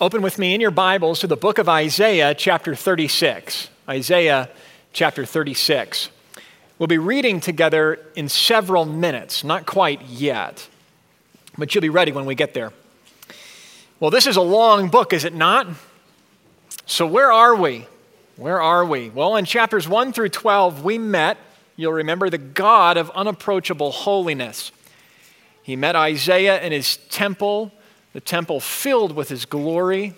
Open with me in your Bibles to the book of Isaiah, chapter 36. Isaiah, chapter 36. We'll be reading together in several minutes, not quite yet, but you'll be ready when we get there. Well, this is a long book, is it not? So, where are we? Where are we? Well, in chapters 1 through 12, we met, you'll remember, the God of unapproachable holiness. He met Isaiah in his temple the temple filled with his glory.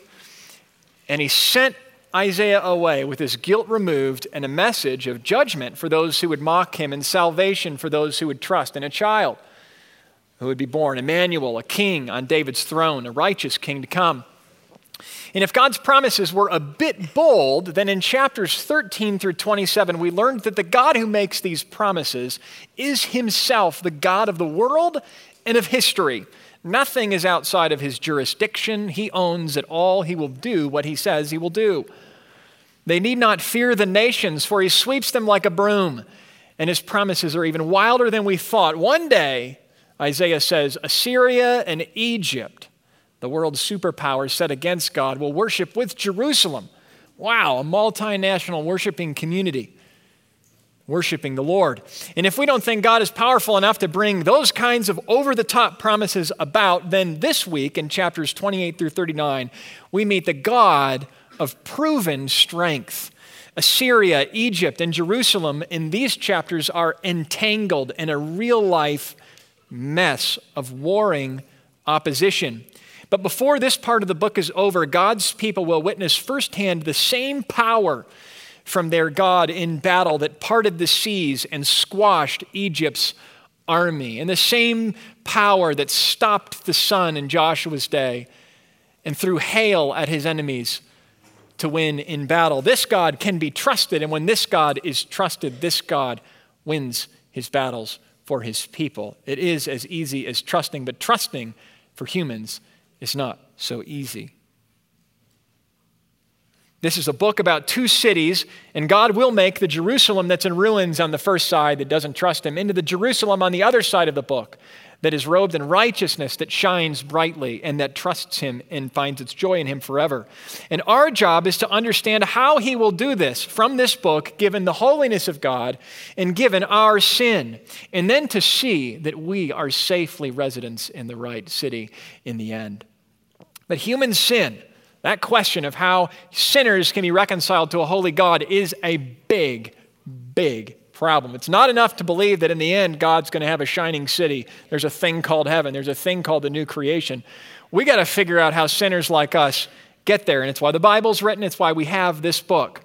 And he sent Isaiah away with his guilt removed and a message of judgment for those who would mock him and salvation for those who would trust in a child who would be born Emmanuel, a king on David's throne, a righteous king to come. And if God's promises were a bit bold, then in chapters 13 through 27, we learned that the God who makes these promises is himself the God of the world and of history. Nothing is outside of his jurisdiction. He owns it all. He will do what he says he will do. They need not fear the nations, for he sweeps them like a broom, and his promises are even wilder than we thought. One day, Isaiah says, Assyria and Egypt, the world's superpowers set against God, will worship with Jerusalem. Wow, a multinational worshiping community worshiping the Lord. And if we don't think God is powerful enough to bring those kinds of over the top promises about, then this week in chapters 28 through 39, we meet the God of proven strength. Assyria, Egypt, and Jerusalem in these chapters are entangled in a real life mess of warring opposition. But before this part of the book is over, God's people will witness firsthand the same power from their God in battle that parted the seas and squashed Egypt's army, and the same power that stopped the sun in Joshua's day and threw hail at his enemies to win in battle. This God can be trusted, and when this God is trusted, this God wins his battles for his people. It is as easy as trusting, but trusting for humans is not so easy. This is a book about two cities, and God will make the Jerusalem that's in ruins on the first side that doesn't trust Him into the Jerusalem on the other side of the book that is robed in righteousness, that shines brightly, and that trusts Him and finds its joy in Him forever. And our job is to understand how He will do this from this book, given the holiness of God and given our sin, and then to see that we are safely residents in the right city in the end. But human sin, that question of how sinners can be reconciled to a holy God is a big, big problem. It's not enough to believe that in the end God's going to have a shining city. There's a thing called heaven, there's a thing called the new creation. We got to figure out how sinners like us get there. And it's why the Bible's written, it's why we have this book.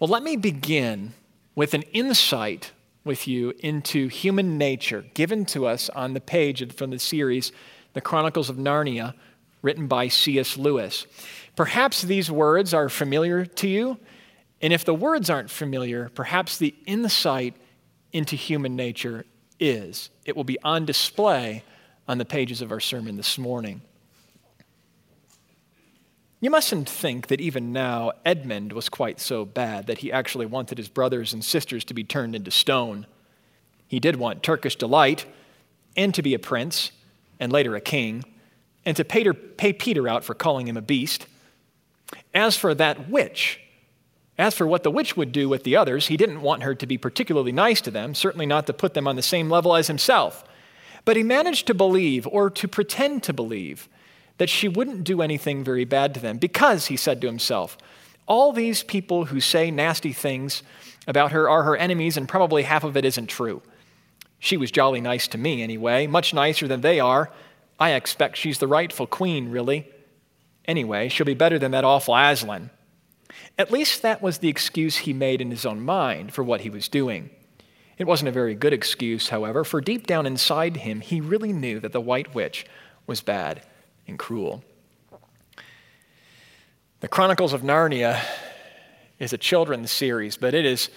Well, let me begin with an insight with you into human nature given to us on the page from the series, The Chronicles of Narnia written by C.S. Lewis. Perhaps these words are familiar to you, and if the words aren't familiar, perhaps the insight into human nature is. It will be on display on the pages of our sermon this morning. You mustn't think that even now Edmund was quite so bad that he actually wanted his brothers and sisters to be turned into stone. He did want Turkish delight and to be a prince and later a king and to pay, pay Peter out for calling him a beast. As for that witch, as for what the witch would do with the others, he didn't want her to be particularly nice to them, certainly not to put them on the same level as himself. But he managed to believe, or to pretend to believe, that she wouldn't do anything very bad to them, because, he said to himself, all these people who say nasty things about her are her enemies, and probably half of it isn't true. She was jolly nice to me, anyway, much nicer than they are, I expect she's the rightful queen, really. Anyway, she'll be better than that awful Aslan. At least that was the excuse he made in his own mind for what he was doing. It wasn't a very good excuse, however, for deep down inside him, he really knew that the White Witch was bad and cruel. The Chronicles of Narnia is a children's series, but it is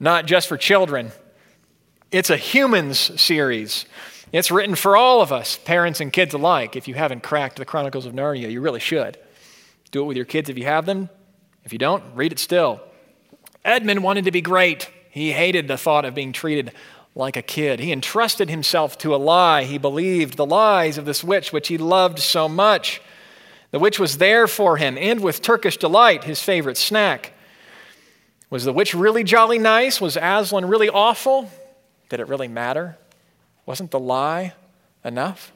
not just for children, it's a humans series. It's written for all of us, parents and kids alike. If you haven't cracked the Chronicles of Narnia, you really should. Do it with your kids if you have them. If you don't, read it still. Edmund wanted to be great. He hated the thought of being treated like a kid. He entrusted himself to a lie. He believed the lies of this witch, which he loved so much. the witch was there for him, and with Turkish delight, his favorite snack. Was the witch really jolly nice? Was Aslan really awful? Did it really matter? Wasn't the lie enough?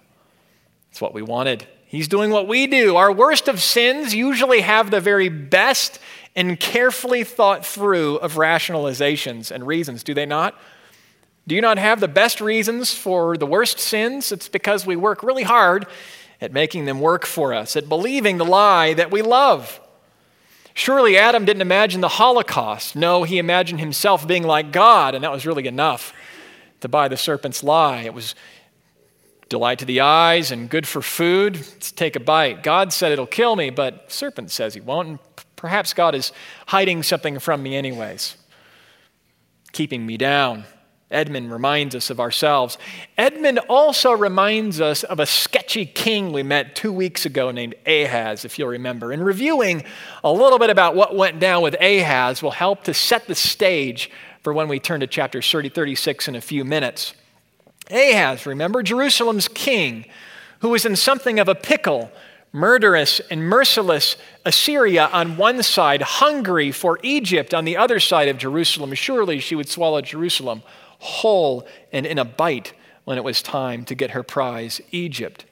It's what we wanted. He's doing what we do. Our worst of sins usually have the very best and carefully thought through of rationalizations and reasons, do they not? Do you not have the best reasons for the worst sins? It's because we work really hard at making them work for us, at believing the lie that we love. Surely Adam didn't imagine the Holocaust. No, he imagined himself being like God, and that was really enough to buy the serpent's lie. It was delight to the eyes and good for food. Let's take a bite. God said it'll kill me, but serpent says he won't. And perhaps God is hiding something from me, anyways, keeping me down. Edmund reminds us of ourselves. Edmund also reminds us of a sketchy king we met two weeks ago named Ahaz, if you'll remember. And reviewing a little bit about what went down with Ahaz will help to set the stage for when we turn to chapter 30, 36 in a few minutes. Ahaz, remember, Jerusalem's king, who was in something of a pickle murderous and merciless Assyria on one side, hungry for Egypt on the other side of Jerusalem. Surely she would swallow Jerusalem whole and in a bite when it was time to get her prize, Egypt.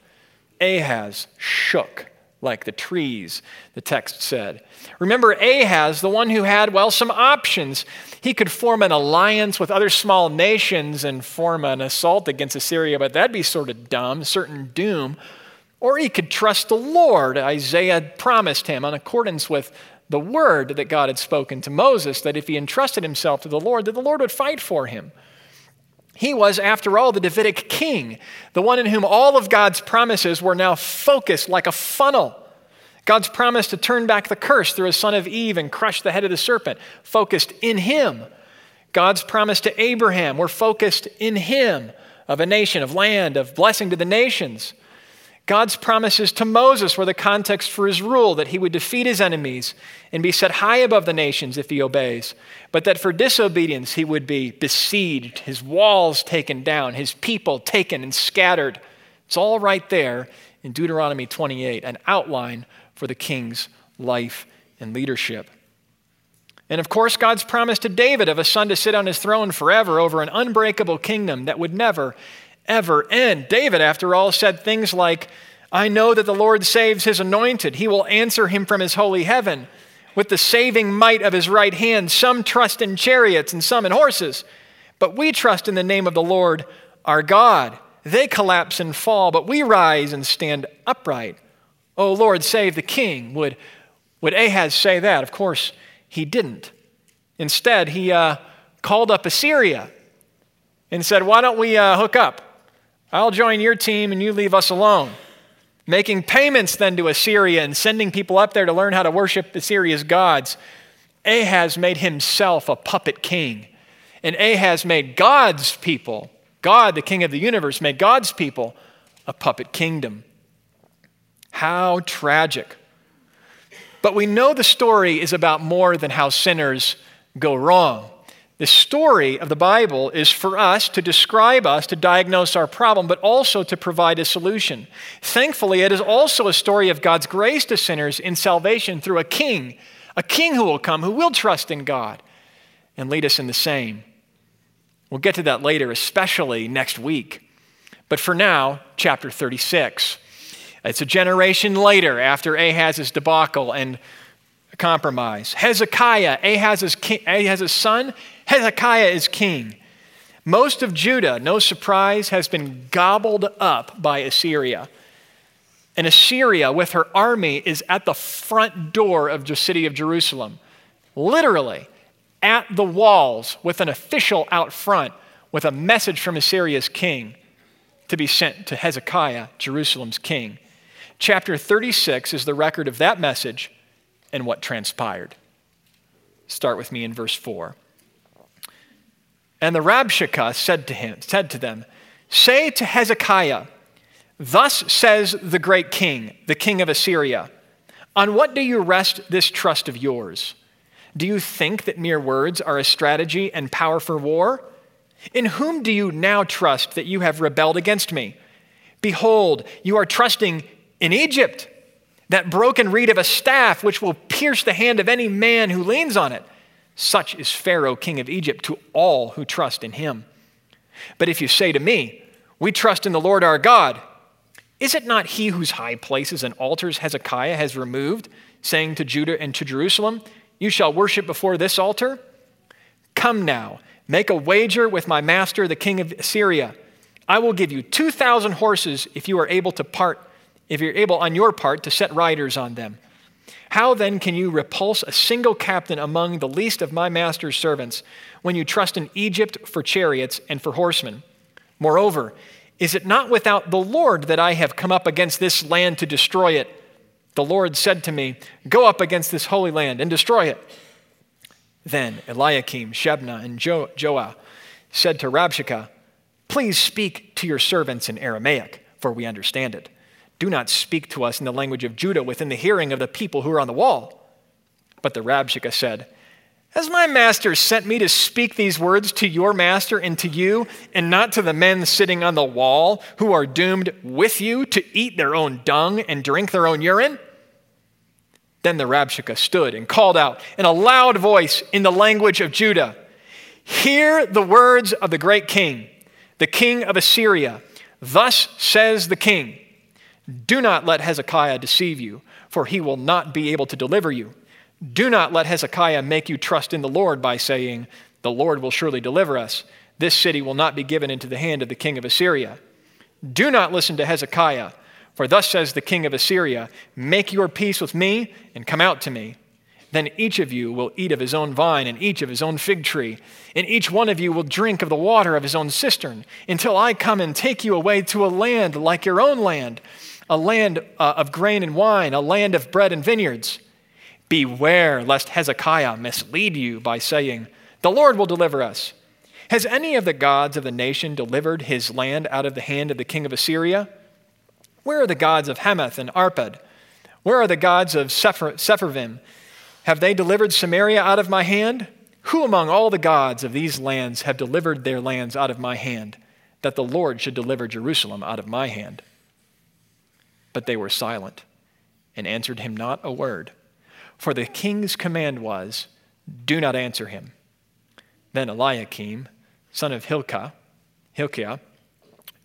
Ahaz shook like the trees, the text said. Remember Ahaz, the one who had, well, some options. He could form an alliance with other small nations and form an assault against Assyria, but that'd be sort of dumb, certain doom. Or he could trust the Lord. Isaiah promised him, in accordance with the word that God had spoken to Moses, that if he entrusted himself to the Lord, that the Lord would fight for him. He was, after all, the Davidic king, the one in whom all of God's promises were now focused like a funnel. God's promise to turn back the curse through a son of Eve and crush the head of the serpent, focused in him. God's promise to Abraham, were focused in him, of a nation, of land, of blessing to the nations. God's promises to Moses were the context for his rule that he would defeat his enemies and be set high above the nations if he obeys, but that for disobedience he would be besieged, his walls taken down, his people taken and scattered. It's all right there in Deuteronomy 28, an outline for the king's life and leadership. And of course, God's promise to David of a son to sit on his throne forever over an unbreakable kingdom that would never ever end. David, after all, said things like, I know that the Lord saves his anointed. He will answer him from his holy heaven with the saving might of his right hand. Some trust in chariots and some in horses, but we trust in the name of the Lord our God. They collapse and fall, but we rise and stand upright. O Lord, save the king. Would, would Ahaz say that? Of course, he didn't. Instead, he uh, called up Assyria and said, Why don't we uh, hook up? I'll join your team and you leave us alone. Making payments then to Assyria and sending people up there to learn how to worship Assyria's gods. Ahaz made himself a puppet king. And Ahaz made God's people, God, the king of the universe, made God's people a puppet kingdom. How tragic. But we know the story is about more than how sinners go wrong. The story of the Bible is for us to describe us, to diagnose our problem, but also to provide a solution. Thankfully, it is also a story of God's grace to sinners in salvation through a king, a king who will come, who will trust in God and lead us in the same. We'll get to that later, especially next week. But for now, chapter 36. It's a generation later after Ahaz's debacle and compromise. Hezekiah, Ahaz's, king, Ahaz's son, Hezekiah is king. Most of Judah, no surprise, has been gobbled up by Assyria. And Assyria, with her army, is at the front door of the city of Jerusalem, literally at the walls with an official out front with a message from Assyria's king to be sent to Hezekiah, Jerusalem's king. Chapter 36 is the record of that message and what transpired. Start with me in verse 4. And the Rabshakeh said to him, said to them, Say to Hezekiah, Thus says the great king, the king of Assyria, On what do you rest this trust of yours? Do you think that mere words are a strategy and power for war? In whom do you now trust that you have rebelled against me? Behold, you are trusting in Egypt. that broken reed of a staff which will pierce the hand of any man who leans on it. Such is Pharaoh, king of Egypt, to all who trust in him. But if you say to me, We trust in the Lord our God, is it not he whose high places and altars Hezekiah has removed, saying to Judah and to Jerusalem, You shall worship before this altar? Come now, make a wager with my master, the king of Assyria. I will give you 2,000 horses if you are able to part, if you're able on your part to set riders on them. How then can you repulse a single captain among the least of my master's servants when you trust in Egypt for chariots and for horsemen? Moreover, is it not without the Lord that I have come up against this land to destroy it? The Lord said to me, Go up against this holy land and destroy it. Then Eliakim, Shebna, and jo- Joah said to Rabshakeh, Please speak to your servants in Aramaic, for we understand it. Do not speak to us in the language of Judah within the hearing of the people who are on the wall. But the Rabshakeh said, Has my master sent me to speak these words to your master and to you, and not to the men sitting on the wall who are doomed with you to eat their own dung and drink their own urine? Then the Rabshakeh stood and called out in a loud voice in the language of Judah Hear the words of the great king, the king of Assyria. Thus says the king Do not let Hezekiah deceive you, for he will not be able to deliver you. Do not let Hezekiah make you trust in the Lord by saying, The Lord will surely deliver us. This city will not be given into the hand of the king of Assyria. Do not listen to Hezekiah for thus says the king of Assyria Make your peace with me and come out to me. Then each of you will eat of his own vine and each of his own fig tree, and each one of you will drink of the water of his own cistern, until I come and take you away to a land like your own land, a land uh, of grain and wine, a land of bread and vineyards. Beware lest Hezekiah mislead you by saying, The Lord will deliver us. Has any of the gods of the nation delivered his land out of the hand of the king of Assyria? Where are the gods of Hamath and Arpad? Where are the gods of Sepharvaim? Have they delivered Samaria out of my hand? Who among all the gods of these lands have delivered their lands out of my hand, that the Lord should deliver Jerusalem out of my hand? But they were silent and answered him not a word. For the king's command was, Do not answer him. Then Eliakim, son of Hilkiah, Hilkiah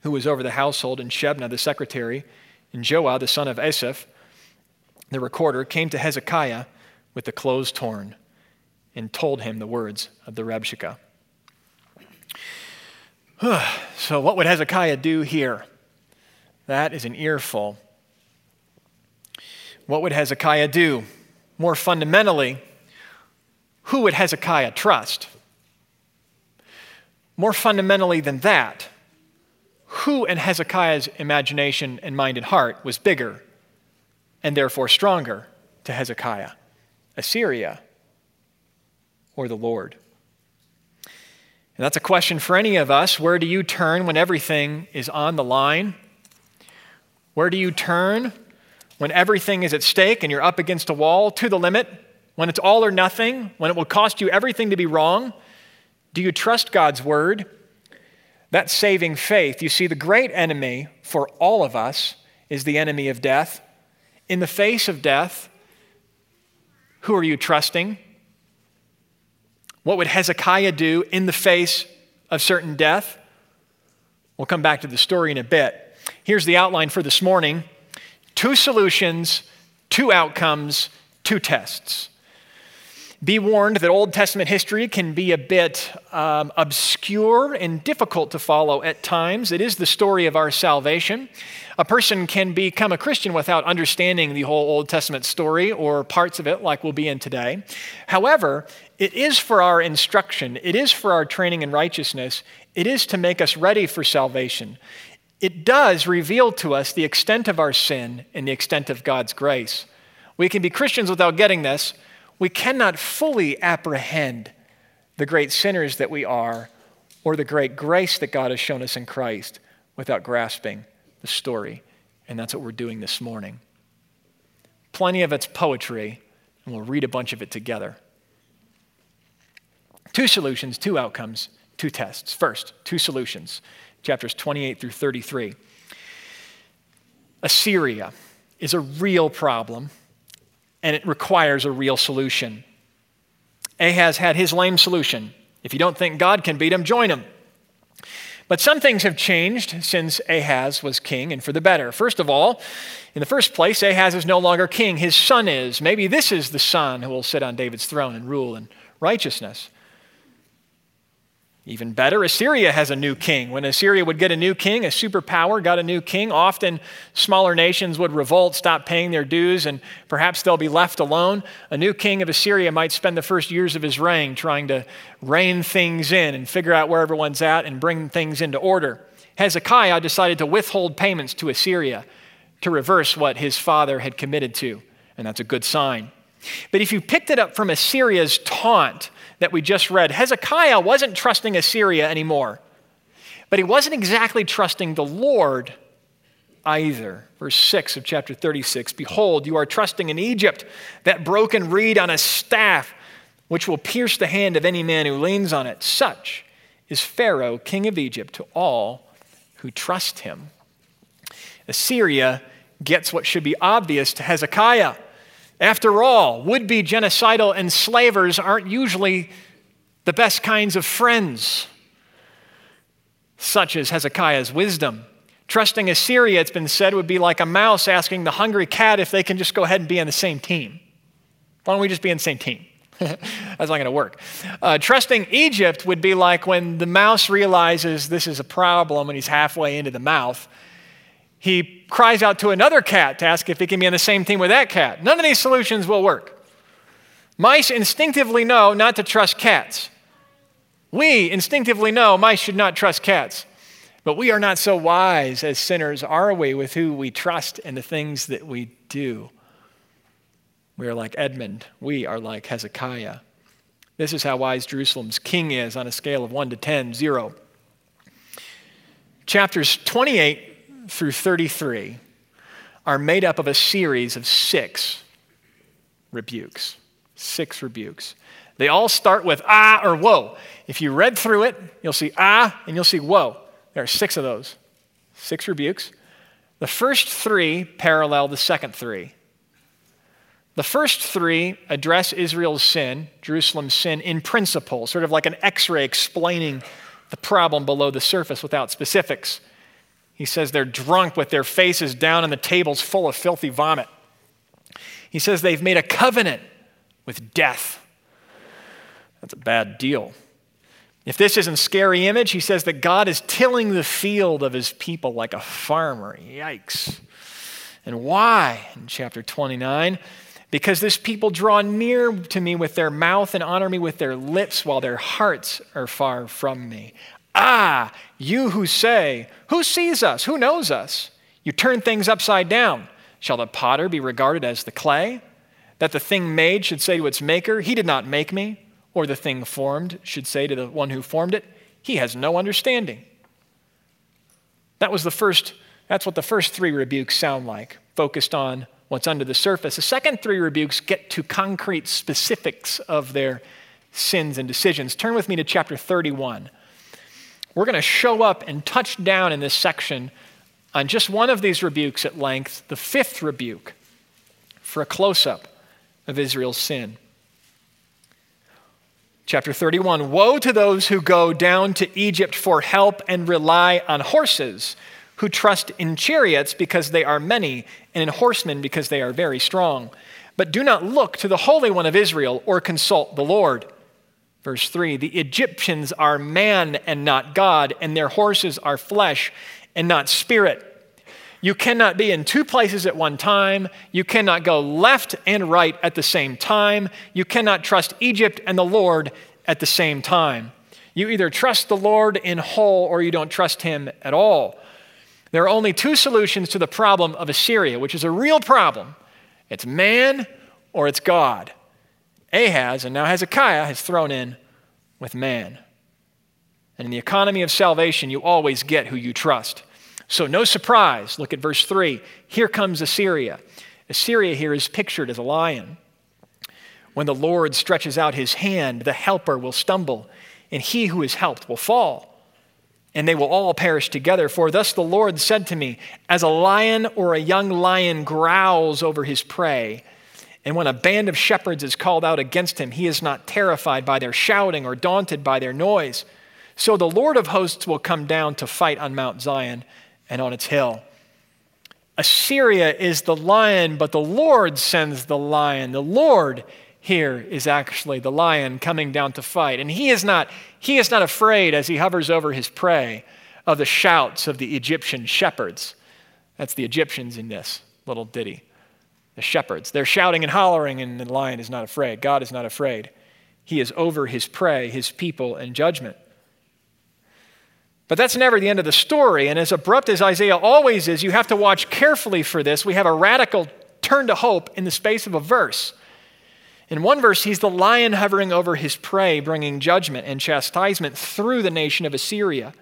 who was over the household, and Shebna, the secretary, and Joah, the son of Asaph, the recorder, came to Hezekiah with the clothes torn and told him the words of the Rabshakeh. so, what would Hezekiah do here? That is an earful. What would Hezekiah do? More fundamentally, who would Hezekiah trust? More fundamentally than that, who in Hezekiah's imagination and mind and heart was bigger and therefore stronger to Hezekiah? Assyria or the Lord? And that's a question for any of us. Where do you turn when everything is on the line? Where do you turn when everything is at stake and you're up against a wall to the limit? When it's all or nothing? When it will cost you everything to be wrong? Do you trust God's word? That saving faith, you see, the great enemy for all of us is the enemy of death. In the face of death, who are you trusting? What would Hezekiah do in the face of certain death? We'll come back to the story in a bit. Here's the outline for this morning two solutions, two outcomes, two tests. Be warned that Old Testament history can be a bit um, obscure and difficult to follow at times. It is the story of our salvation. A person can become a Christian without understanding the whole Old Testament story or parts of it, like we'll be in today. However, it is for our instruction, it is for our training in righteousness, it is to make us ready for salvation. It does reveal to us the extent of our sin and the extent of God's grace. We can be Christians without getting this we cannot fully apprehend the great sinners that we are or the great grace that God has shown us in Christ without grasping the story. And that's what we're doing this morning. Plenty of it's poetry, and we'll read a bunch of it together. Two solutions, two outcomes, two tests. First, two solutions, chapters 28 through 33. Assyria. is a real problem and it requires a real solution. Ahaz had his lame solution. If you don't think God can beat him, join him. But some things have changed since Ahaz was king, and for the better. First of all, in the first place, Ahaz is no longer king, his son is. Maybe this is the son who will sit on David's throne and rule in righteousness. Even better, Assyria has a new king. When Assyria would get a new king, a superpower got a new king, often smaller nations would revolt, stop paying their dues, and perhaps they'll be left alone. A new king of Assyria might spend the first years of his reign trying to rein things in and figure out where everyone's at and bring things into order. Hezekiah decided to withhold payments to Assyria to reverse what his father had committed to, and that's a good sign. But if you picked it up from Assyria's taunt, that we just read, Hezekiah wasn't trusting Assyria anymore, but he wasn't exactly trusting the Lord either. Verse 6 of chapter 36 Behold, you are trusting in Egypt, that broken reed on a staff, which will pierce the hand of any man who leans on it. Such is Pharaoh, king of Egypt, to all who trust him. Assyria gets what should be obvious to Hezekiah. After all, would be genocidal enslavers aren't usually the best kinds of friends, such as Hezekiah's wisdom. Trusting Assyria, it's been said, would be like a mouse asking the hungry cat if they can just go ahead and be on the same team. Why don't we just be on the same team? That's not going to work. Uh, trusting Egypt would be like when the mouse realizes this is a problem and he's halfway into the mouth he cries out to another cat to ask if he can be on the same team with that cat. None of these solutions will work. Mice instinctively know not to trust cats. We instinctively know mice should not trust cats. But we are not so wise as sinners, are we, with who we trust and the things that we do? We are like Edmund. We are like Hezekiah. This is how wise Jerusalem's king is on a scale of 1 to 10, 0. Chapters 28 through 33 are made up of a series of six rebukes. Six rebukes. They all start with ah or whoa. If you read through it, you'll see ah and you'll see whoa. There are six of those. Six rebukes. The first three parallel the second three. The first three address Israel's sin, Jerusalem's sin, in principle, sort of like an x ray explaining the problem below the surface without specifics. He says they're drunk with their faces down on the tables full of filthy vomit. He says they've made a covenant with death. That's a bad deal. If this isn't scary image, he says that God is tilling the field of his people like a farmer. Yikes. And why? In chapter 29, because this people draw near to me with their mouth and honor me with their lips while their hearts are far from me. Ah, you who say, Who sees us? Who knows us? You turn things upside down. Shall the potter be regarded as the clay? That the thing made should say to its maker, He did not make me. Or the thing formed should say to the one who formed it, He has no understanding. That was the first, that's what the first three rebukes sound like, focused on what's under the surface. The second three rebukes get to concrete specifics of their sins and decisions. Turn with me to chapter 31. We're going to show up and touch down in this section on just one of these rebukes at length, the fifth rebuke, for a close up of Israel's sin. Chapter 31 Woe to those who go down to Egypt for help and rely on horses, who trust in chariots because they are many, and in horsemen because they are very strong. But do not look to the Holy One of Israel or consult the Lord. Verse 3 The Egyptians are man and not God, and their horses are flesh and not spirit. You cannot be in two places at one time. You cannot go left and right at the same time. You cannot trust Egypt and the Lord at the same time. You either trust the Lord in whole or you don't trust him at all. There are only two solutions to the problem of Assyria, which is a real problem it's man or it's God. Ahaz and now Hezekiah has thrown in with man. And in the economy of salvation, you always get who you trust. So, no surprise. Look at verse 3. Here comes Assyria. Assyria here is pictured as a lion. When the Lord stretches out his hand, the helper will stumble, and he who is helped will fall. and they will all perish together. For thus the Lord said to me, As a lion or a young lion growls over his prey, and when a band of shepherds is called out against him, he is not terrified by their shouting or daunted by their noise. So the Lord of hosts will come down to fight on Mount Zion and on its hill. Assyria is the lion, but the Lord sends the lion. The Lord here is actually the lion coming down to fight. And he is not, he is not afraid as he hovers over his prey of the shouts of the Egyptian shepherds. That's the Egyptians in this little ditty. The shepherds. They're shouting and hollering, and the lion is not afraid. God is not afraid. He is over his prey, his people, and judgment. But that's never the end of the story. And as abrupt as Isaiah always is, you have to watch carefully for this. We have a radical turn to hope in the space of a verse. In one verse, he's the lion hovering over his prey, bringing judgment and chastisement through the nation of Assyria.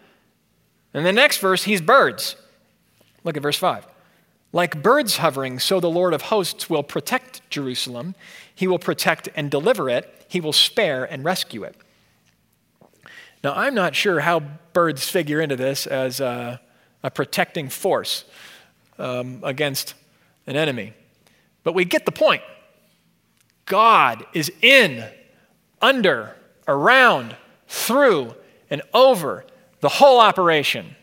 In the next verse, he's birds. Look at verse 5. Like birds hovering, so the Lord of hosts will protect Jerusalem. He will protect and deliver it, he will spare and rescue it. Now, I'm not sure how birds figure into this as a, a protecting force um, against an enemy, but we get the point. God is in, under, around, through, and over the whole operation.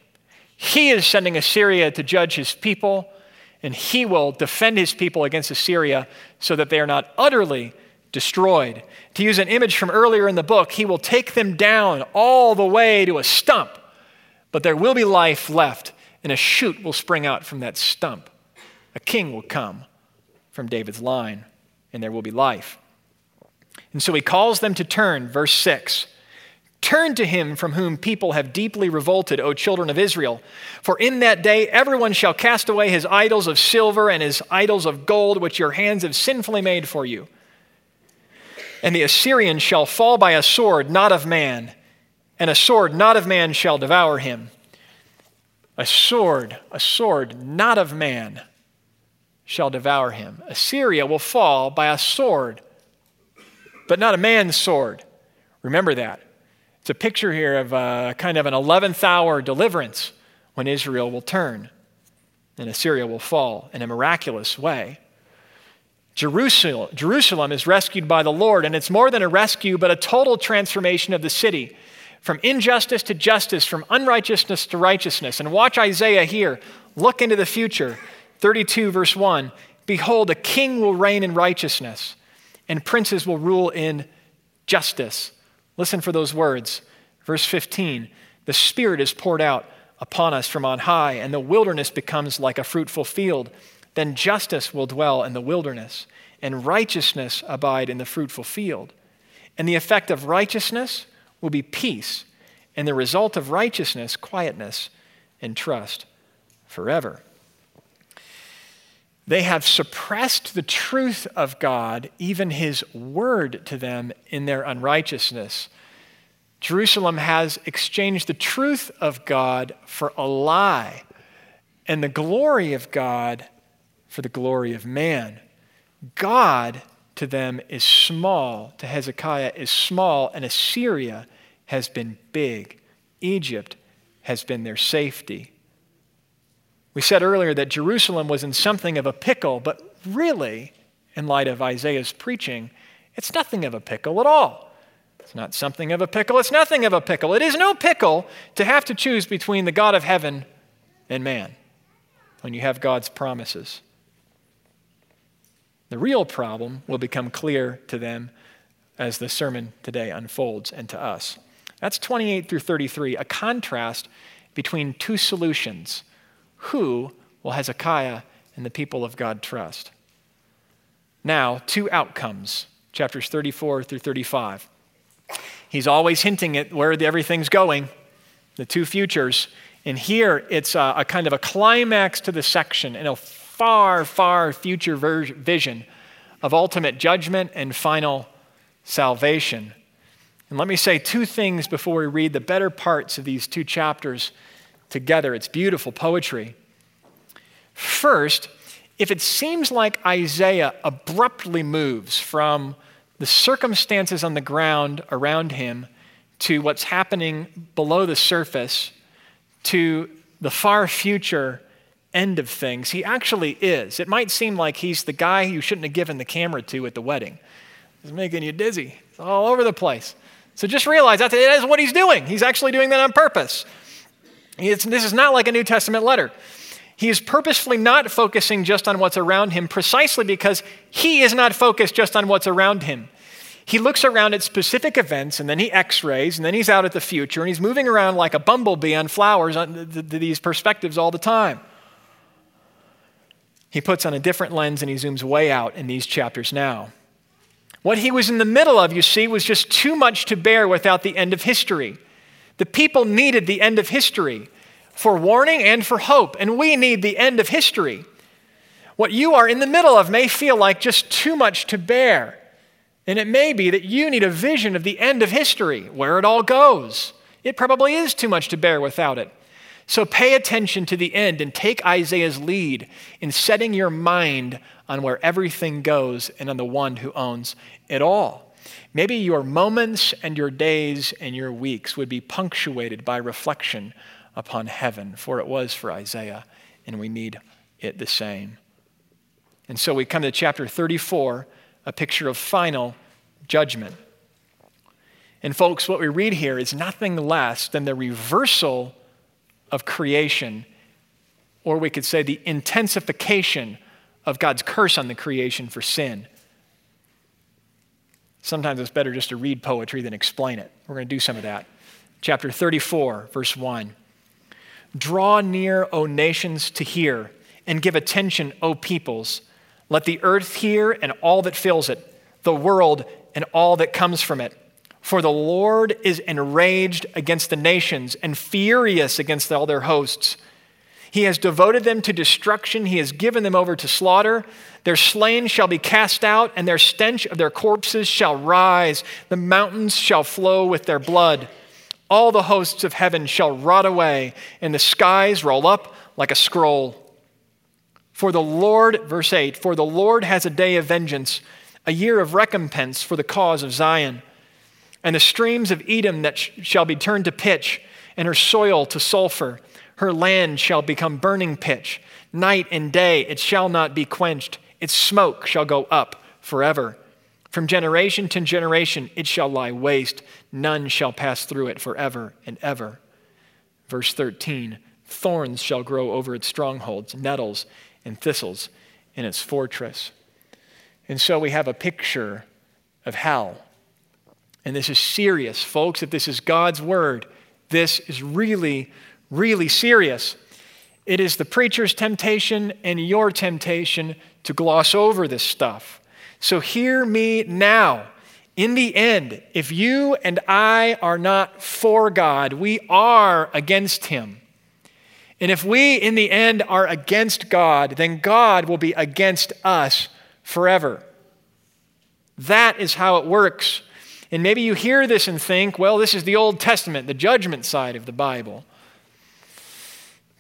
He is sending Assyria to judge his people, and he will defend his people against Assyria so that they are not utterly destroyed. To use an image from earlier in the book, he will take them down all the way to a stump, but there will be life left, and a shoot will spring out from that stump. A king will come from David's line and there will be life. And so he calls them to turn, verse 6. Turn to him from whom people have deeply revolted, O children of Israel. For in that day everyone shall cast away his idols of silver and his idols of gold, which your hands have sinfully made for you. And the Assyrian shall fall by a sword not of man, and a sword not of man shall devour him. A sword, a sword not of man shall devour him. Assyria will fall by a sword, but not a man's sword. Remember that. It's a picture here of a, kind of an 11th hour deliverance when Israel will turn and Assyria will fall in a miraculous way. Jerusalem, Jerusalem is rescued by the Lord, and it's more than a rescue, but a total transformation of the city from injustice to justice, from unrighteousness to righteousness. And watch Isaiah here. Look into the future. 32, verse 1 Behold, a king will reign in righteousness, and princes will rule in justice. Listen for those words. Verse 15 The Spirit is poured out upon us from on high, and the wilderness becomes like a fruitful field. Then justice will dwell in the wilderness, and righteousness abide in the fruitful field. And the effect of righteousness will be peace, and the result of righteousness, quietness and trust forever. They have suppressed the truth of God, even his word to them, in their unrighteousness. Jerusalem has exchanged the truth of God for a lie, and the glory of God for the glory of man. God to them is small, to Hezekiah is small, and Assyria has been big. Egypt has been their safety. We said earlier that Jerusalem was in something of a pickle, but really, in light of Isaiah's preaching, it's nothing of a pickle at all. It's not something of a pickle, it's nothing of a pickle. It is no pickle to have to choose between the God of heaven and man when you have God's promises. The real problem will become clear to them as the sermon today unfolds and to us. That's 28 through 33, a contrast between two solutions who will Hezekiah and the people of God trust? Now, two outcomes, chapters 34 through 35. He's always hinting at where everything's going, the two futures. And here it's a, a kind of a climax to the section in a far, far future ver- vision of ultimate judgment and final salvation. And let me say two things before we read the better parts of these two chapters together. It's beautiful poetry. First, if it seems like Isaiah abruptly moves from the circumstances on the ground around him to what's happening below the surface, to the far future end of things. He actually is. It might seem like he's the guy you shouldn't have given the camera to at the wedding. He's making you dizzy. It's all over the place. So just realize that is what he's doing. He's actually doing that on purpose. It's, this is not like a New Testament letter. He is purposefully not focusing just on what's around him precisely because he is not focused just on what's around him. He looks around at specific events and then he x rays and then he's out at the future and he's moving around like a bumblebee on flowers on these perspectives all the time. He puts on a different lens and he zooms way out in these chapters now. What he was in the middle of, you see, was just too much to bear without the end of history. The people needed the end of history for warning and for hope, and we need the end of history. What you are in the middle of may feel like just too much to bear. And it may be that you need a vision of the end of history, where it all goes. It probably is too much to bear without it. So pay attention to the end and take Isaiah's lead in setting your mind on where everything goes and on the one who owns it all. Maybe your moments and your days and your weeks would be punctuated by reflection upon heaven, for it was for Isaiah, and we need it the same. And so we come to chapter 34, a picture of final judgment. And folks, what we read here is nothing less than the reversal of creation, or we could say the intensification of God's curse on the creation for sin. Sometimes it's better just to read poetry than explain it. We're going to do some of that. Chapter 34, verse 1. Draw near, O nations, to hear, and give attention, O peoples. Let the earth hear and all that fills it, the world and all that comes from it. For the Lord is enraged against the nations and furious against all their hosts. He has devoted them to destruction. He has given them over to slaughter. Their slain shall be cast out, and their stench of their corpses shall rise. The mountains shall flow with their blood. All the hosts of heaven shall rot away, and the skies roll up like a scroll. For the Lord, verse 8, for the Lord has a day of vengeance, a year of recompense for the cause of Zion and the streams of Edom that sh- shall be turned to pitch, and her soil to sulfur. Her land shall become burning pitch. Night and day it shall not be quenched. Its smoke shall go up forever. From generation to generation it shall lie waste. None shall pass through it forever and ever. Verse 13 Thorns shall grow over its strongholds, nettles and thistles in its fortress. And so we have a picture of hell and this is serious, folks. If this is God's word, this is really, really serious. It is the preacher's temptation and your temptation to gloss over this stuff. So hear me now. In the end, if you and I are not for God, we are against Him. And if we, in the end, are against God, then God will be against us forever. That is how it works and maybe you hear this and think, well, this is the Old Testament, the judgment side of the Bible.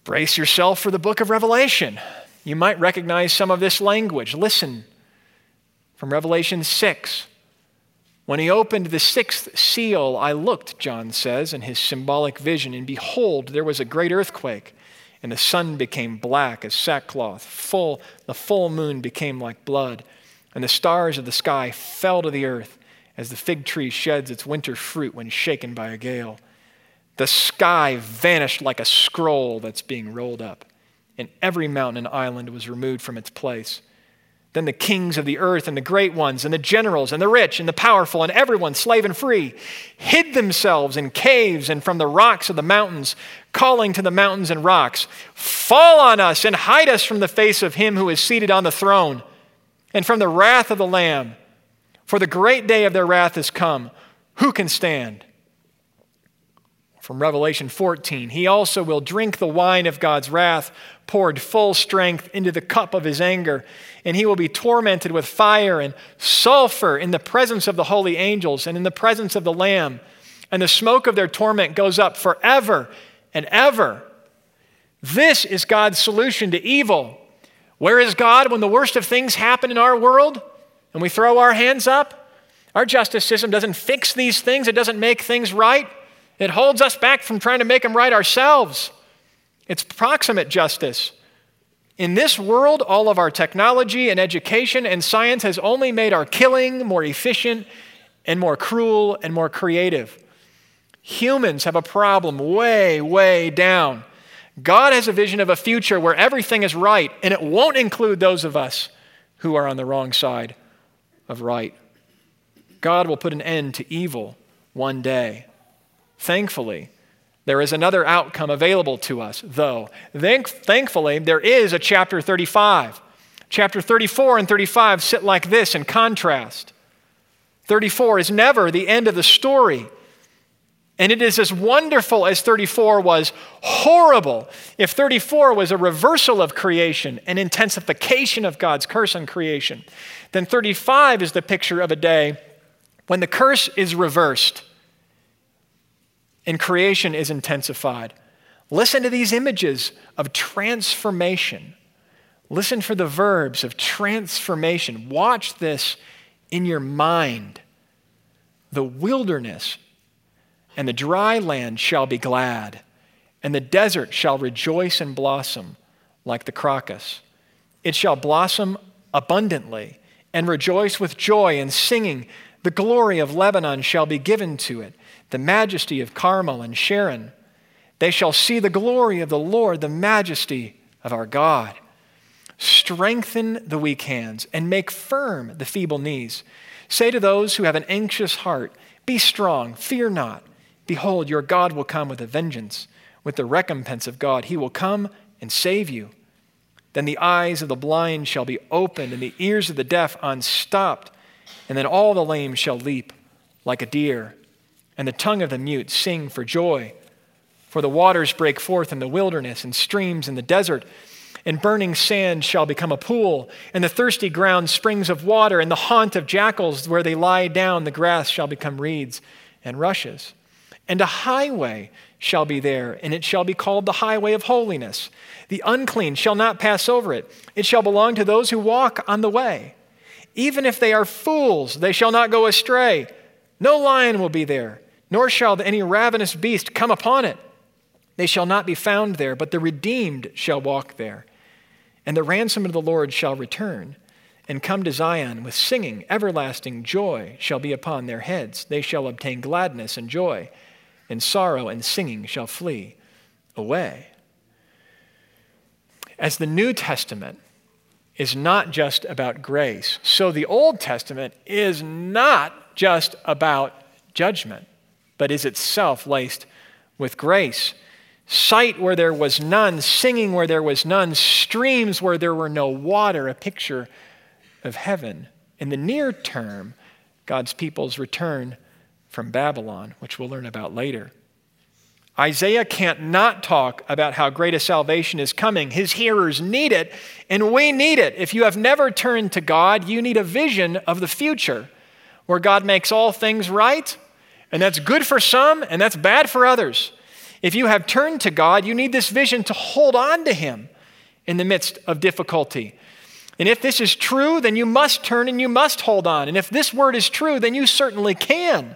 Brace yourself for the book of Revelation. You might recognize some of this language. Listen from Revelation 6. When he opened the sixth seal, I looked, John says, in his symbolic vision, and behold, there was a great earthquake, and the sun became black as sackcloth. Full, the full moon became like blood, and the stars of the sky fell to the earth as the fig tree sheds its winter fruit when shaken by a gale. The sky vanished like a scroll that's being rolled up, and every mountain and island was removed from its place. Then the kings of the earth and the great ones and the generals and the rich and the powerful and everyone, slave and free, hid themselves in caves and from the rocks of the mountains, calling to the mountains and rocks, Fall on us and hide us from the face of him who is seated on the throne and from the wrath of the Lamb. For the great day of their wrath is come. Who can stand? From Revelation 14, he also will drink the wine of God's wrath, poured full strength into the cup of his anger, and he will be tormented with fire and sulfur in the presence of the holy angels and in the presence of the Lamb. And the smoke of their torment goes up forever and ever. This is God's solution to evil. Where is God when the worst of things happen in our world? and we throw our hands up, our justice system doesn't fix these things, it doesn't make things right. It holds us back from trying to make them right ourselves. It's proximate justice. In this world, all of our technology and education and science has only made our killing more efficient and more cruel and more creative. Humans have a problem way, way down. God has a vision of a future where everything is right, and it won't include those of us who are on the wrong side of right. God will put an end to evil one day. Thankfully, there is another outcome available to us, though. Thank- thankfully, there is a chapter 35. Chapter 34 and 35 sit like this in contrast. 34 is never the end of the story. And it is as wonderful as 34 was horrible. If 34 was a reversal of creation, an intensification of God's curse on creation, then 35 is the picture of a day when the curse is reversed and creation is intensified. Listen to these images of transformation. Listen for the verbs of transformation. Watch this in your mind. The wilderness and the dry land shall be glad, and the desert shall rejoice and blossom like the crocus. It shall blossom abundantly and rejoice with joy and singing. The glory of Lebanon shall be given to it, the majesty of Carmel and Sharon. They shall see the glory of the Lord, the majesty of our God. Strengthen the weak hands and make firm the feeble knees. Say to those who have an anxious heart, Be strong, fear not. Behold, your God will come with a vengeance, with the recompense of God. He will come and save you. Then the eyes of the blind shall be opened, and the ears of the deaf unstopped. And then all the lame shall leap like a deer, and the tongue of the mute sing for joy. For the waters break forth in the wilderness, and streams in the desert and burning sand shall become a pool, and the thirsty ground springs of water, and the haunt of jackals where they lie down, the grass shall become reeds and rushes. And a highway shall be there, and it shall be called the highway of holiness. The unclean shall not pass over it, it shall belong to those who walk on the way. Even if they are fools, they shall not go astray. No lion will be there, nor shall any ravenous beast come upon it. They shall not be found there, but the redeemed shall walk there. And the ransom of the Lord shall return and come to Zion with singing. Everlasting joy shall be upon their heads. They shall obtain gladness and joy and sorrow and singing shall flee away. As the New Testament is not just about grace, so the Old Testament is not just about judgment, but is itself laced with grace. Sight where there was none, singing where there was none, streams where there were no water, a picture of heaven. In the near term, God's people's return from Babylon, which we'll learn about later. Isaiah can't not talk about how great a salvation is coming. His hearers need it, and we need it. If you have never turned to God, you need a vision of the future where God makes all things right, and that's good for some, and that's bad for others. If you have turned to God, you need this vision to hold on to Him in the midst of difficulty. And if this is true, then you must turn and you must hold on. And if this word is true, then you certainly can.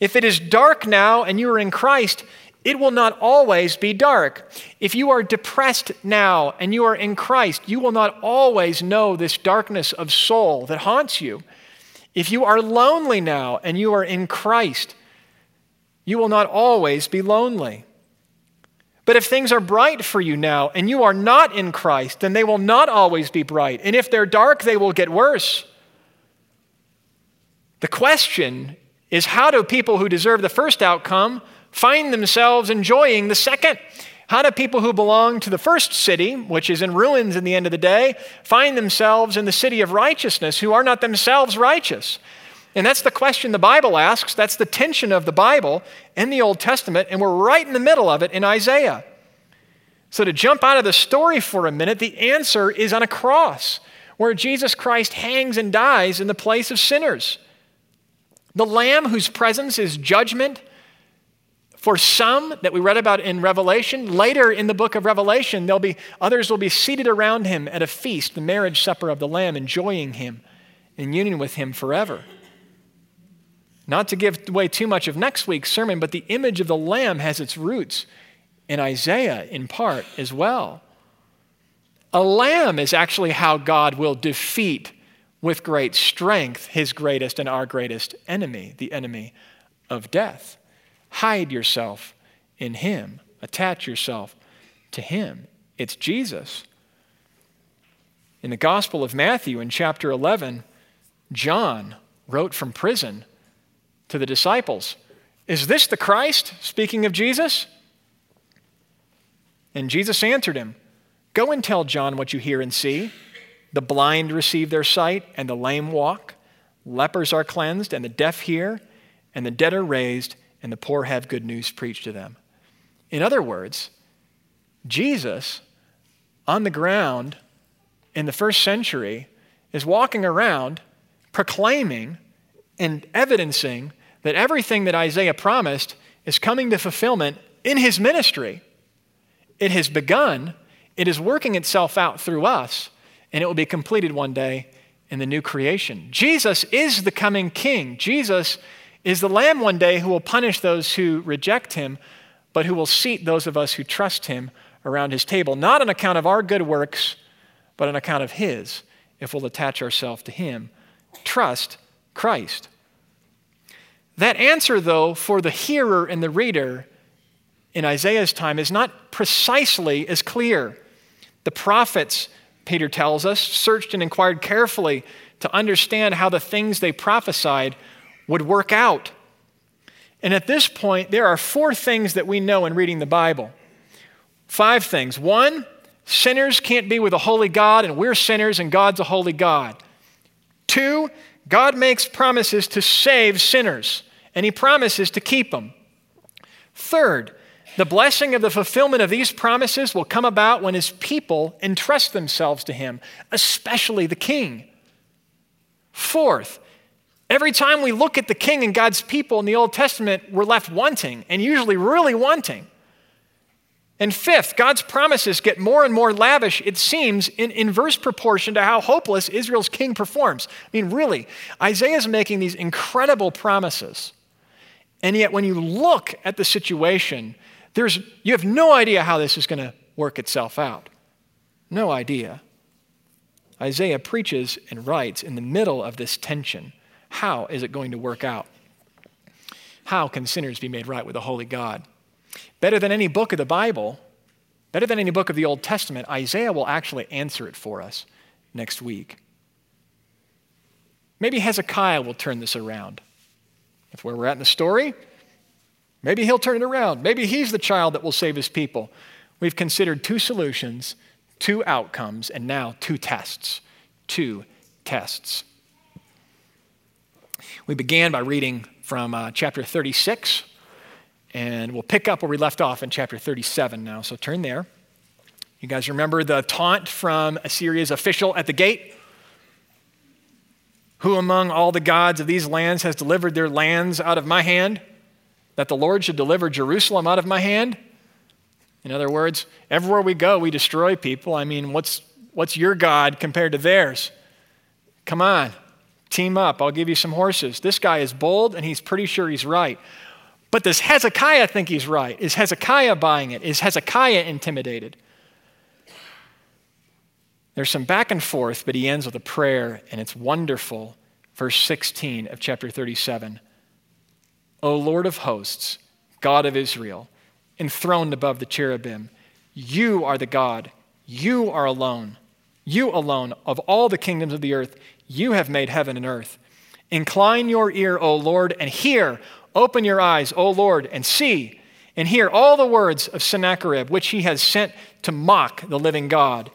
If it is dark now and you are in Christ, it will not always be dark. If you are depressed now and you are in Christ, you will not always know this darkness of soul that haunts you. If you are lonely now and you are in Christ, you will not always be lonely. But if things are bright for you now and you are not in Christ, then they will not always be bright. And if they're dark, they will get worse. The question is how do people who deserve the first outcome find themselves enjoying the second? How do people who belong to the first city, which is in ruins in the end of the day, find themselves in the city of righteousness who are not themselves righteous? And that's the question the Bible asks. That's the tension of the Bible in the Old Testament, and we're right in the middle of it in Isaiah. So, to jump out of the story for a minute, the answer is on a cross where Jesus Christ hangs and dies in the place of sinners. The Lamb whose presence is judgment for some that we read about in Revelation. Later in the book of Revelation, there'll be others will be seated around him at a feast, the marriage supper of the Lamb, enjoying him in union with him forever. Not to give away too much of next week's sermon, but the image of the Lamb has its roots in Isaiah in part as well. A lamb is actually how God will defeat with great strength his greatest and our greatest enemy, the enemy of death. Hide yourself in him, attach yourself to him. It's Jesus. In the Gospel of Matthew, in chapter 11, John wrote from prison to the disciples Is this the Christ? Speaking of Jesus. And Jesus answered him Go and tell John what you hear and see. The blind receive their sight, and the lame walk. Lepers are cleansed, and the deaf hear, and the dead are raised, and the poor have good news preached to them. In other words, Jesus on the ground in the first century is walking around proclaiming and evidencing that everything that Isaiah promised is coming to fulfillment in his ministry. It has begun, it is working itself out through us, and it will be completed one day in the new creation. Jesus is the coming king. Jesus is the lamb one day who will punish those who reject him, but who will seat those of us who trust him around his table, not on account of our good works, but on account of his, if we'll attach ourselves to him. Trust Christ. That answer, though, for the hearer and the reader in Isaiah's time is not precisely as clear. The prophets, Peter tells us, searched and inquired carefully to understand how the things they prophesied would work out. And at this point, there are four things that we know in reading the Bible. Five things. One, sinners can't be with a holy God, and we're sinners, and God's a holy God. Two, God makes promises to save sinners, and he promises to keep them. Third, the blessing of the fulfillment of these promises will come about when his people entrust themselves to him, especially the king. Fourth, every time we look at the king and God's people in the Old Testament, we're left wanting, and usually really wanting. And fifth, God's promises get more and more lavish, it seems, in inverse proportion to how hopeless Israel's king performs. I mean, really, Isaiah is making these incredible promises. And yet, when you look at the situation, there's, you have no idea how this is going to work itself out. No idea. Isaiah preaches and writes in the middle of this tension. How is it going to work out? How can sinners be made right with a holy God? Better than any book of the Bible, better than any book of the Old Testament, Isaiah will actually answer it for us next week. Maybe Hezekiah will turn this around. That's where we're at in the story. Maybe he'll turn it around. Maybe he's the child that will save his people. We've considered two solutions, two outcomes, and now two tests. Two tests. We began by reading from uh, chapter 36 and we'll pick up where we left off in chapter 37 now. So turn there. You guys remember the taunt from Assyria's official at the gate? Who among all the gods of these lands has delivered their lands out of my hand? That the Lord should deliver Jerusalem out of my hand? In other words, everywhere we go, we destroy people. I mean, what's, what's your God compared to theirs? Come on, team up. I'll give you some horses. This guy is bold and he's pretty sure he's right. But does Hezekiah think he's right? Is Hezekiah buying it? Is Hezekiah intimidated? There's some back and forth, but he ends with a prayer, and it's wonderful. Verse 16 of chapter 37 O Lord of hosts, God of Israel, enthroned above the cherubim, you are the God, you are alone, you alone of all the kingdoms of the earth, you have made heaven and earth. Incline your ear, O Lord, and hear, Open your eyes, O Lord, and see and hear all the words of Sennacherib, which he has sent to mock the living God.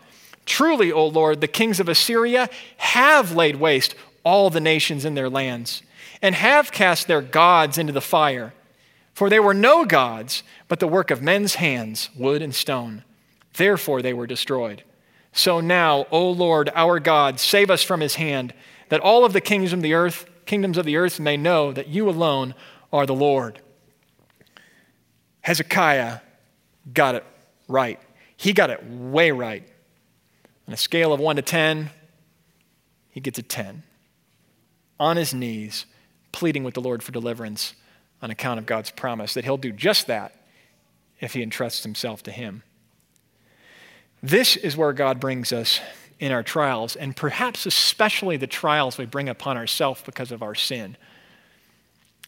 Truly, O Lord, the kings of Assyria have laid waste all the nations in their lands, and have cast their gods into the fire. For they were no gods, but the work of men's hands, wood and stone. Therefore they were destroyed. So now, O Lord, our God, save us from his hand, that all of the kingdoms of the earth, kingdoms of the earth may know that you alone are the Lord. Hezekiah got it right. He got it way right. On a scale of 1 to 10, he gets a 10. On his knees, pleading with the Lord for deliverance on account of God's promise that he'll do just that if he entrusts himself to him. This is where God brings us in our trials, and perhaps especially the trials we bring upon ourselves because of our sin.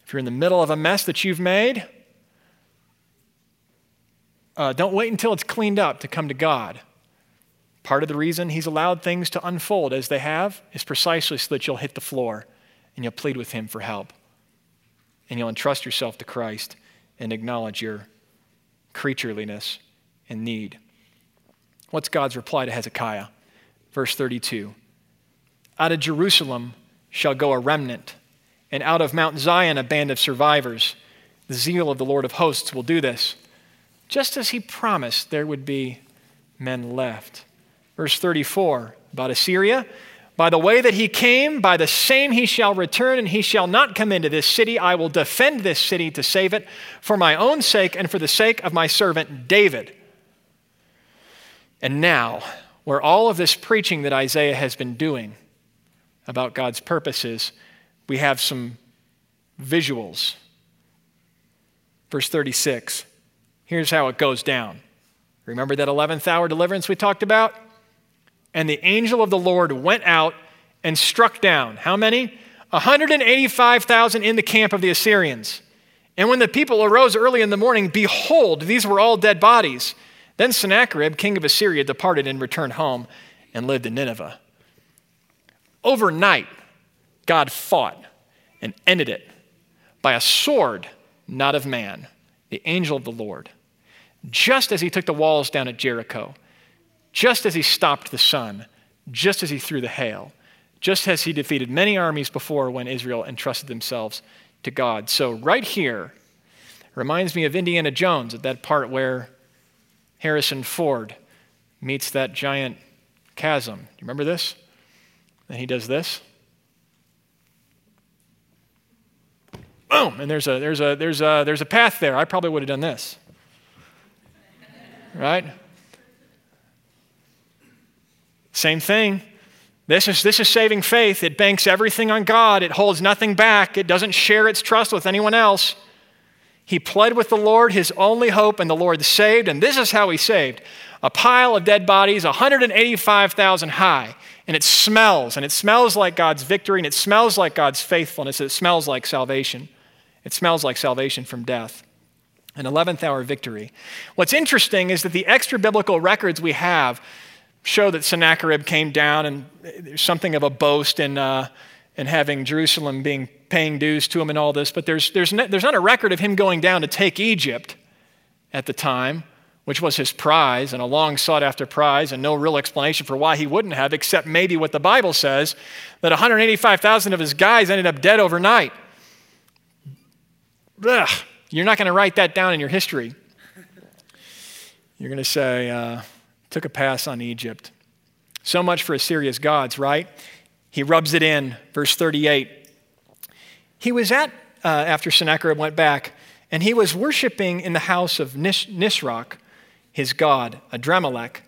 If you're in the middle of a mess that you've made, uh, don't wait until it's cleaned up to come to God. Part of the reason He's allowed things to unfold as they have is precisely so that you'll hit the floor and you'll plead with Him for help. And you'll entrust yourself to Christ and acknowledge your creatureliness and need. What's God's reply to Hezekiah? Verse 32 Out of Jerusalem shall go a remnant, and out of Mount Zion a band of survivors. The zeal of the Lord of hosts will do this. Just as he promised there would be men left. Verse 34 about Assyria. By the way that he came, by the same he shall return, and he shall not come into this city. I will defend this city to save it for my own sake and for the sake of my servant David. And now, where all of this preaching that Isaiah has been doing about God's purposes, we have some visuals. Verse 36. Here's how it goes down. Remember that 11th hour deliverance we talked about? And the angel of the Lord went out and struck down. How many? 185,000 in the camp of the Assyrians. And when the people arose early in the morning, behold, these were all dead bodies. Then Sennacherib, king of Assyria, departed and returned home and lived in Nineveh. Overnight, God fought and ended it by a sword, not of man, the angel of the Lord. Just as he took the walls down at Jericho, just as he stopped the sun, just as he threw the hail, just as he defeated many armies before when Israel entrusted themselves to God. So, right here reminds me of Indiana Jones at that part where Harrison Ford meets that giant chasm. You remember this? And he does this. Boom! And there's a, there's a, there's a, there's a path there. I probably would have done this. Right? Same thing. This is, this is saving faith. It banks everything on God. It holds nothing back. It doesn't share its trust with anyone else. He pled with the Lord, his only hope, and the Lord saved. And this is how he saved a pile of dead bodies, 185,000 high. And it smells, and it smells like God's victory, and it smells like God's faithfulness. It smells like salvation. It smells like salvation from death. An 11th hour victory. What's interesting is that the extra biblical records we have show that Sennacherib came down, and there's something of a boast in. Uh, and having Jerusalem being paying dues to him and all this, but there's, there's, not, there's not a record of him going down to take Egypt at the time, which was his prize and a long sought after prize, and no real explanation for why he wouldn't have, except maybe what the Bible says that 185,000 of his guys ended up dead overnight. You're not going to write that down in your history. You're going to say, uh, took a pass on Egypt. So much for Assyria's gods, right? He rubs it in, verse 38. He was at, uh, after Sennacherib went back, and he was worshiping in the house of Nis- Nisroch, his god, Adrammelech,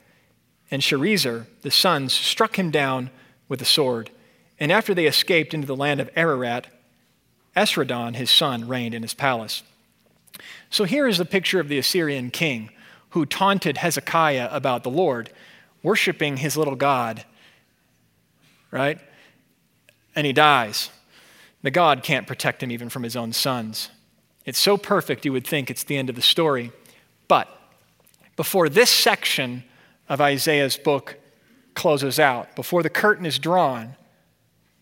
and Sharezer, the sons, struck him down with a sword. And after they escaped into the land of Ararat, Esarhaddon, his son, reigned in his palace. So here is the picture of the Assyrian king who taunted Hezekiah about the Lord, worshiping his little god, right? And he dies. The God can't protect him even from his own sons. It's so perfect you would think it's the end of the story. But before this section of Isaiah's book closes out, before the curtain is drawn,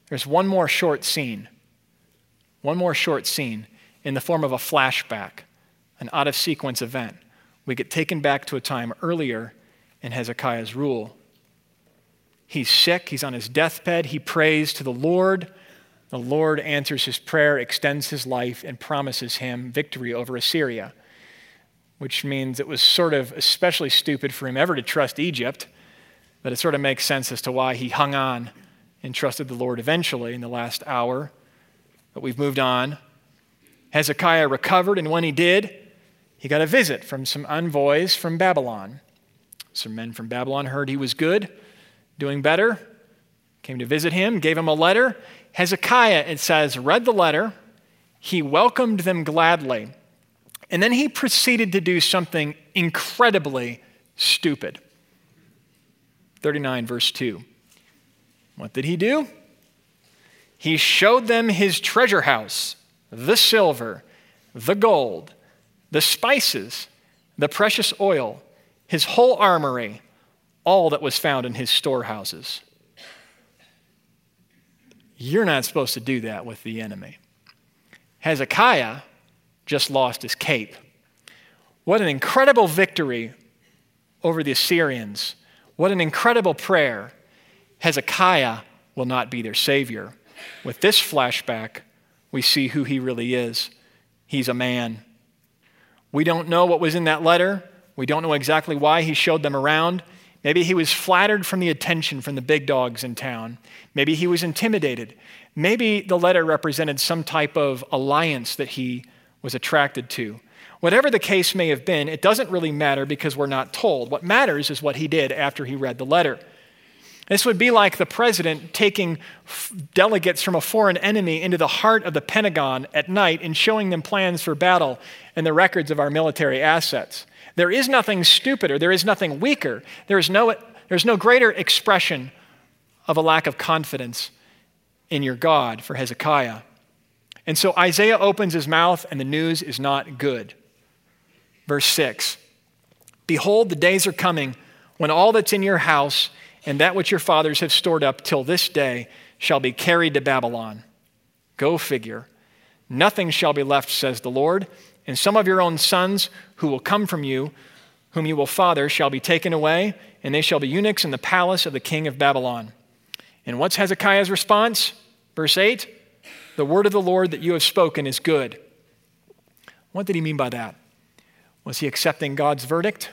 there's one more short scene. One more short scene in the form of a flashback, an out of sequence event. We get taken back to a time earlier in Hezekiah's rule He's sick, he's on his deathbed. He prays to the Lord. The Lord answers his prayer, extends his life, and promises him victory over Assyria, which means it was sort of especially stupid for him ever to trust Egypt, but it sort of makes sense as to why he hung on and trusted the Lord eventually in the last hour. But we've moved on. Hezekiah recovered, and when he did, he got a visit from some envoys from Babylon. Some men from Babylon heard he was good doing better, came to visit him, gave him a letter. Hezekiah, it says, read the letter. He welcomed them gladly And then he proceeded to do something incredibly stupid. 39, verse 2. What did he do? He showed them his treasure house, the silver, the gold, the spices, the precious oil, his whole armory, all that was found in his storehouses. You're not supposed to do that with the enemy. Hezekiah just lost his cape. What an incredible victory over the Assyrians. What an incredible prayer. Hezekiah will not be their savior. With this flashback, we see who he really is. He's a man. We don't know what was in that letter. We don't know exactly why he showed them around. Maybe he was flattered from the attention from the big dogs in town. Maybe he was intimidated. Maybe the letter represented some type of alliance that he was attracted to. Whatever the case may have been, it doesn't really matter because we're not told. What matters is what he did after he read the letter. This would be like the president taking f- delegates from a foreign enemy into the heart of the Pentagon at night and showing them plans for battle and the records of our military assets. There is nothing stupider, there is nothing weaker, there is no, there's no greater expression of a lack of confidence in your God for Hezekiah. And so Isaiah opens his mouth, and the news is not good. Verse 6 Behold, the days are coming when all that's in your house and that which your fathers have stored up till this day shall be carried to Babylon. Go figure. Nothing shall be left, says the Lord, and some of your own sons who will come from you, whom you will father, shall be taken away, and they shall be eunuchs in the palace of the king of Babylon. And what's Hezekiah's response? Verse 8 The word of the Lord that you have spoken is good. What did he mean by that? Was he accepting God's verdict?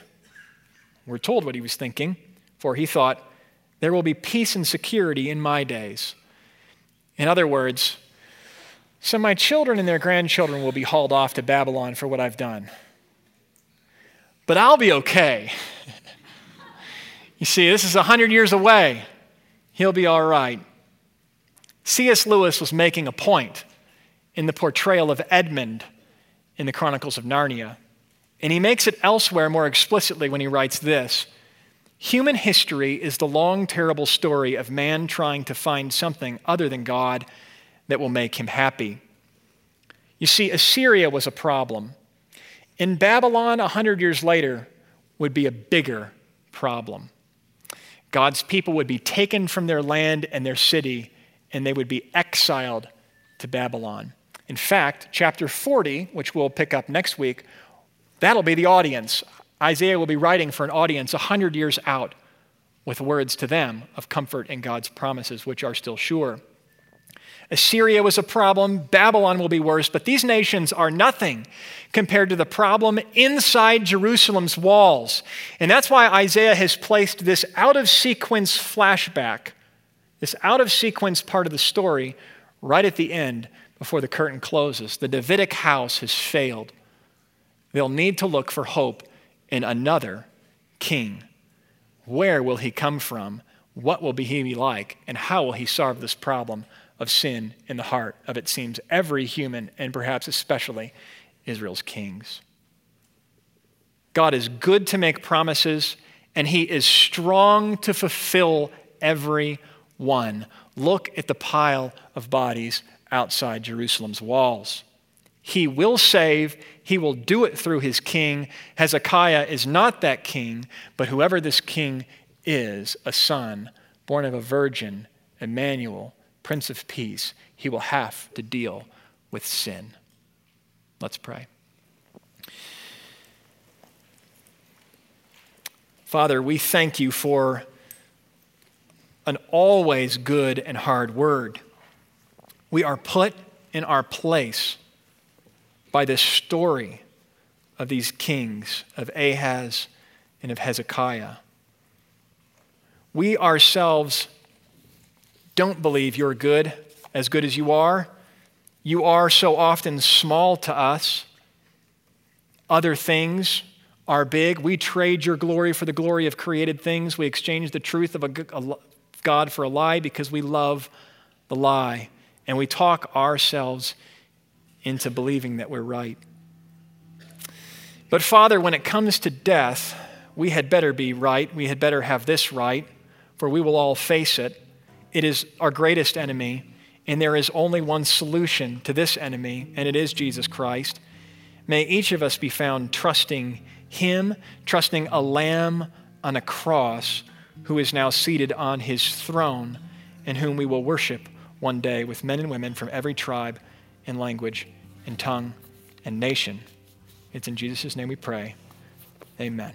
We're told what he was thinking, for he thought, There will be peace and security in my days. In other words, so my children and their grandchildren will be hauled off to Babylon for what I've done. But I'll be okay. you see, this is 100 years away. He'll be all right. C.S. Lewis was making a point in the portrayal of Edmund in the Chronicles of Narnia. And he makes it elsewhere more explicitly when he writes this Human history is the long, terrible story of man trying to find something other than God that will make him happy. You see, Assyria was a problem. In Babylon, a hundred years later, would be a bigger problem. God's people would be taken from their land and their city, and they would be exiled to Babylon. In fact, chapter 40, which we'll pick up next week, that'll be the audience. Isaiah will be writing for an audience 100 years out with words to them of comfort in God's promises, which are still sure. Assyria was a problem, Babylon will be worse, but these nations are nothing compared to the problem inside Jerusalem's walls. And that's why Isaiah has placed this out of sequence flashback, this out of sequence part of the story, right at the end before the curtain closes. The Davidic house has failed. They'll need to look for hope in another king. Where will he come from? What will he be like? And how will he solve this problem? Of sin in the heart of, it seems, every human, and perhaps especially Israel's kings. God is good to make promises, and he is strong to fulfill every one. Look at the pile of bodies outside Jerusalem's walls. He will save, he will do it through his king. Hezekiah is not that king, but whoever this king is, a son born of a virgin, Emmanuel, Prince of Peace, he will have to deal with sin. Let's pray. Father, we thank you for an always good and hard word. We are put in our place by this story of these kings, of Ahaz and of Hezekiah. We ourselves don't believe you're good, as good as you are. You are so often small to us. Other things are big. We trade your glory for the glory of created things. We exchange the truth of a, God for a lie because we love the lie. And we talk ourselves into believing that we're right. But Father, when it comes to death, we had better be right. We had better have this right, for we will all face it. It is our greatest enemy, and there is only one solution to this enemy, and it is Jesus Christ. May each of us be found trusting Him, trusting a lamb on a cross who is now seated on His throne, and whom we will worship one day with men and women from every tribe and language and tongue and nation. It's in Jesus' name we pray. Amen.